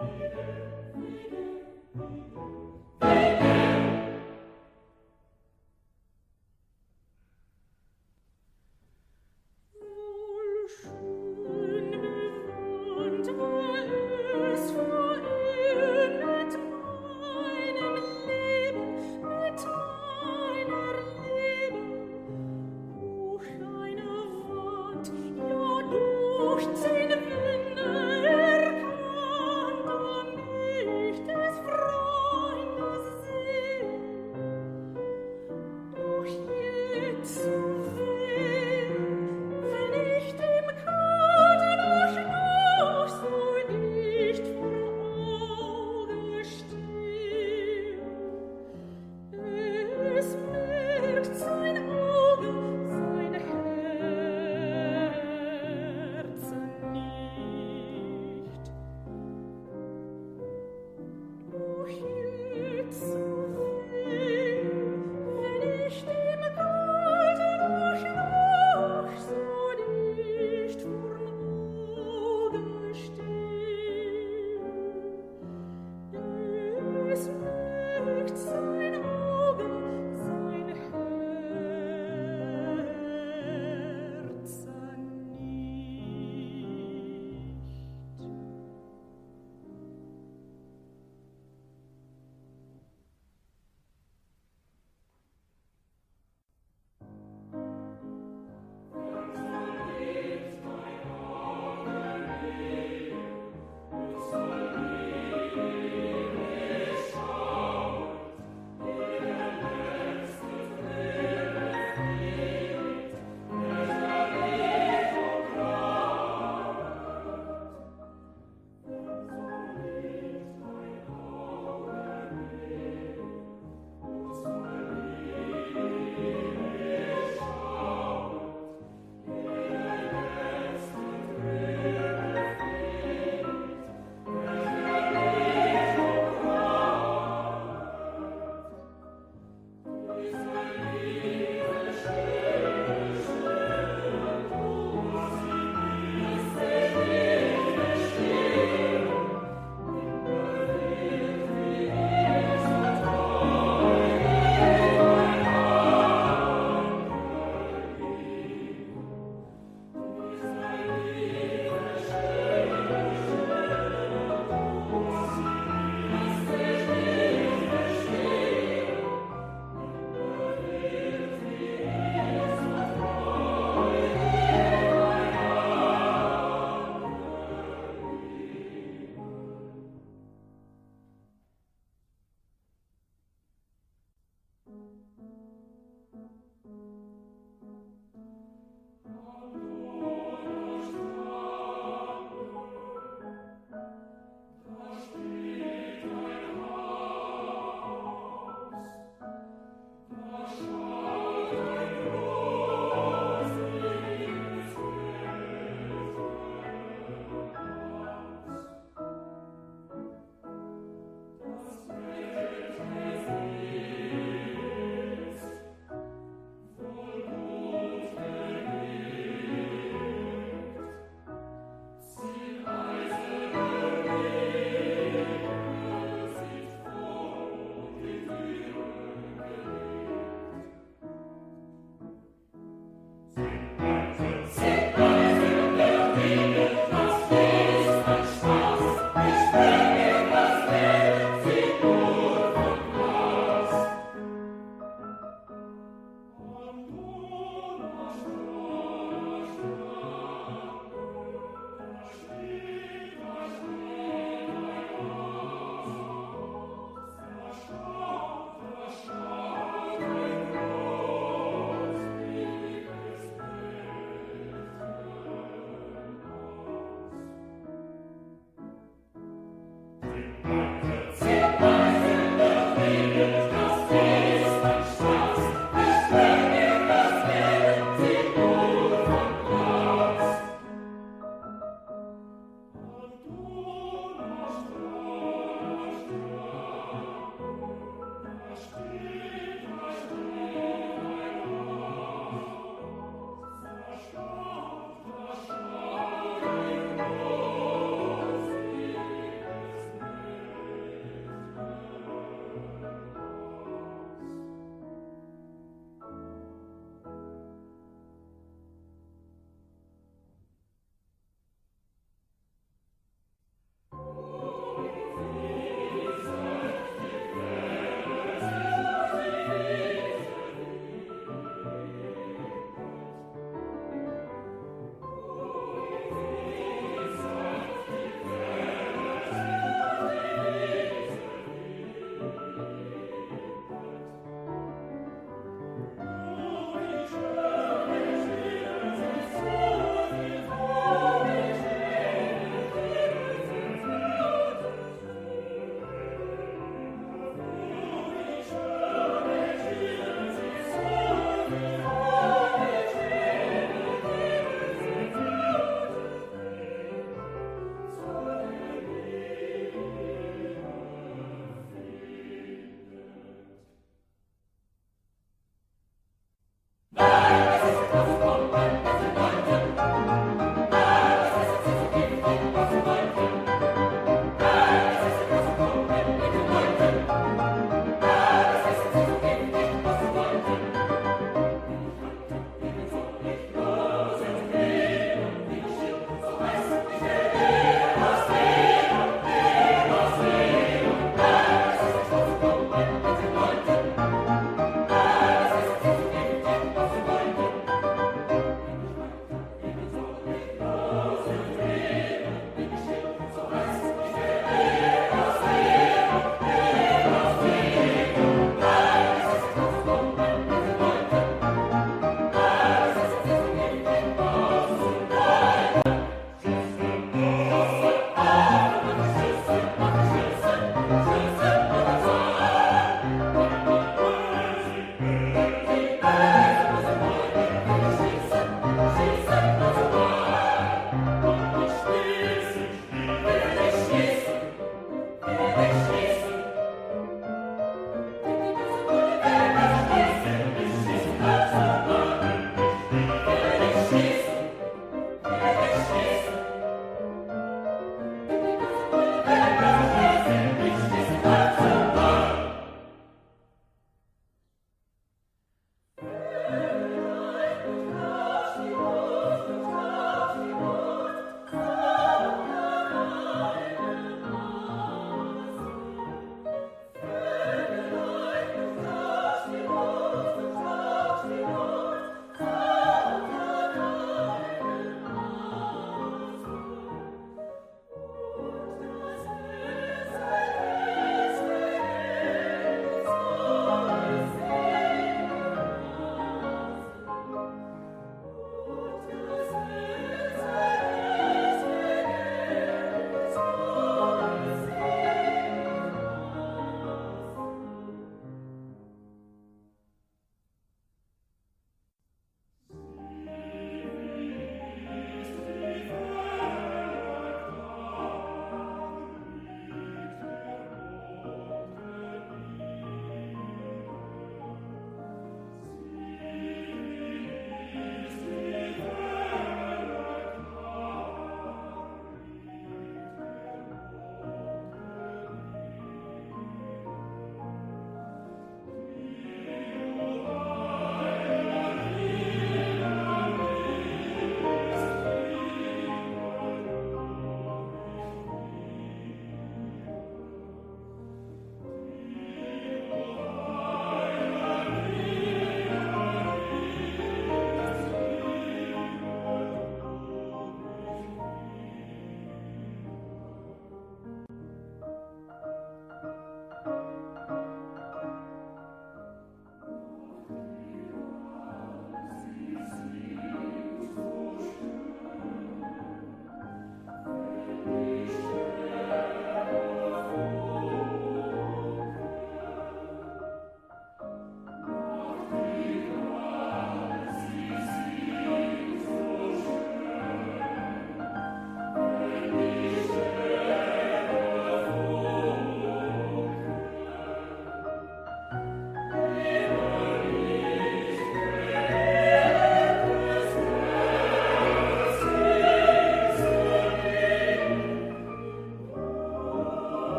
Amen.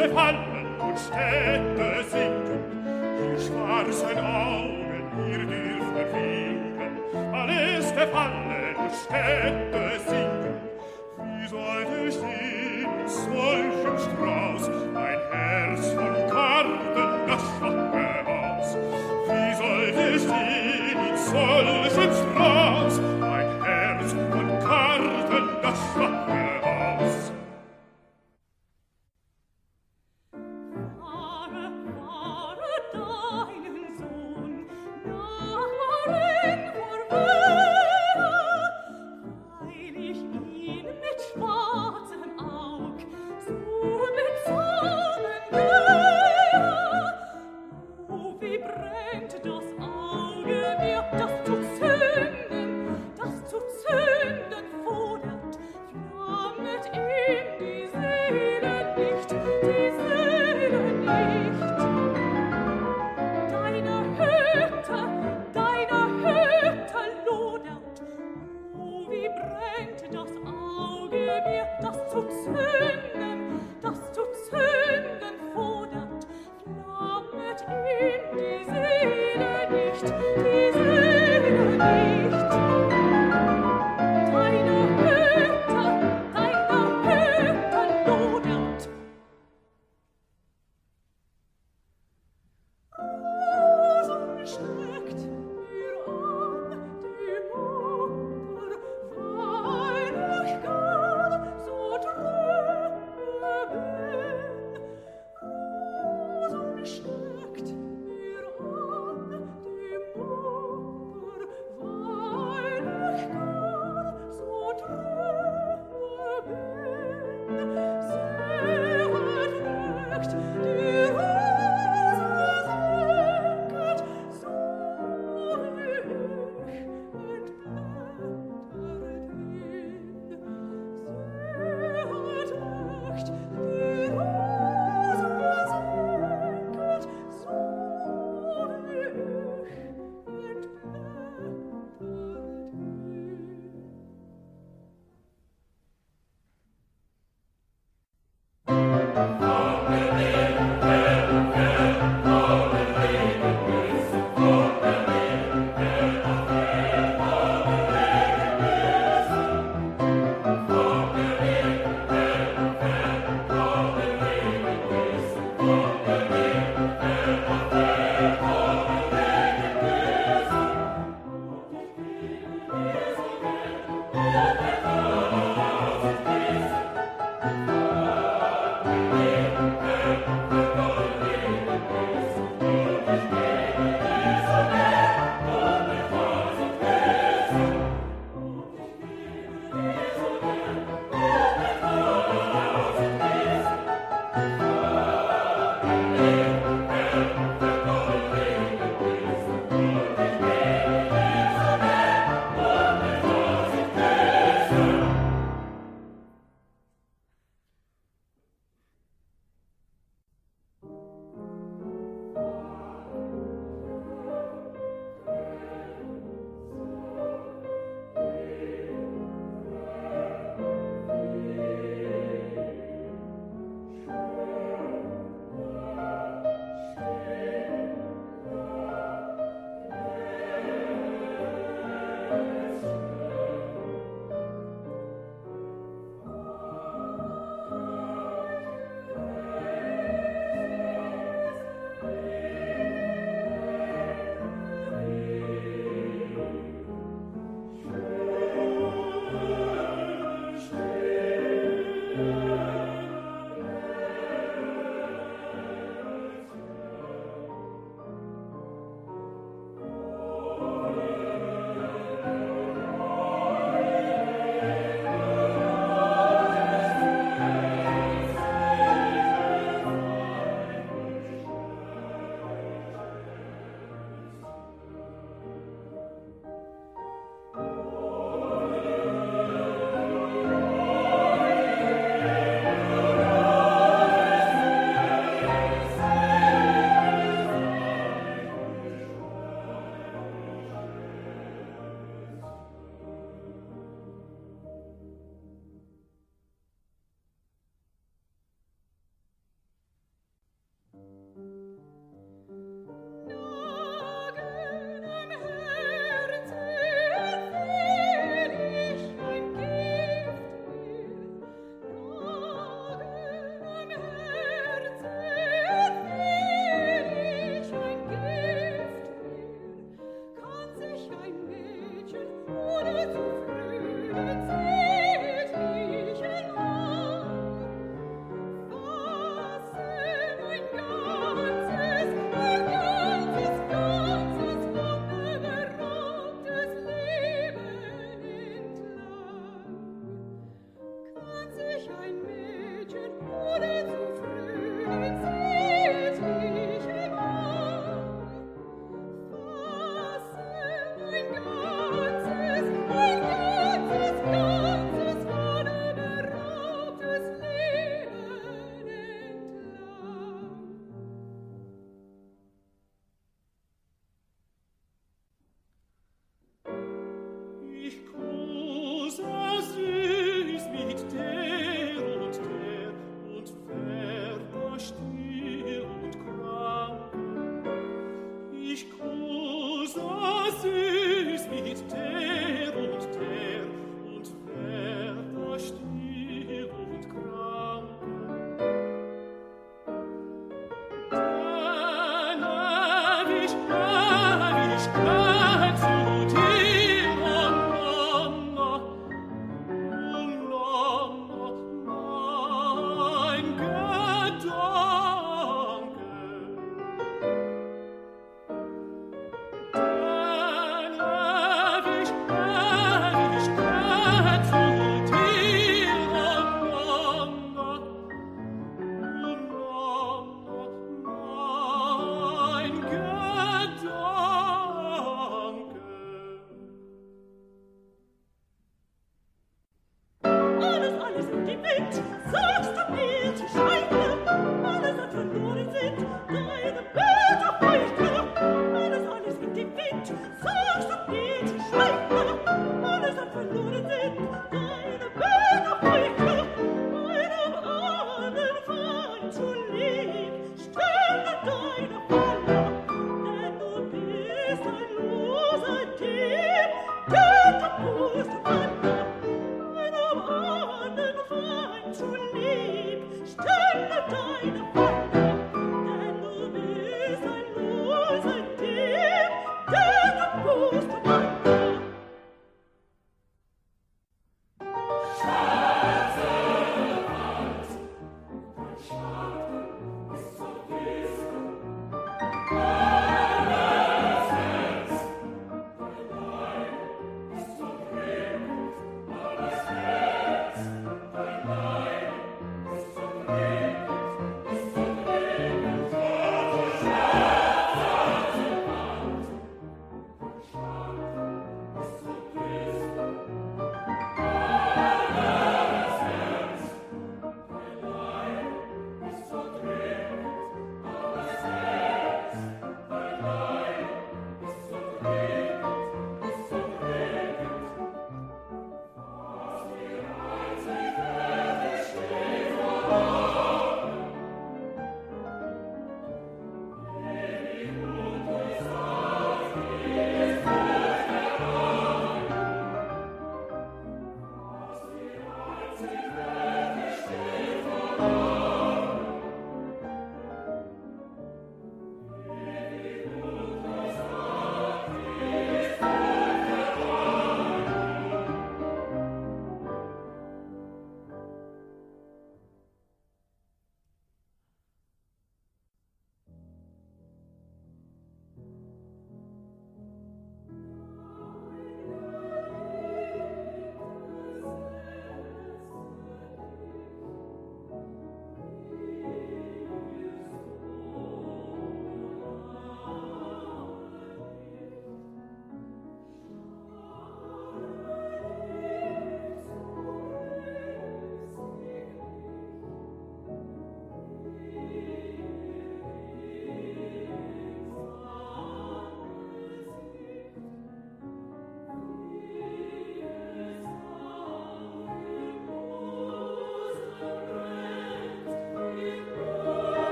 Wüste Palmen und Städte sinken, die schwarzen Augen ihr dir verwinken. Paläste fallen und Städte sinken, wie sollte ich in solchem Strauß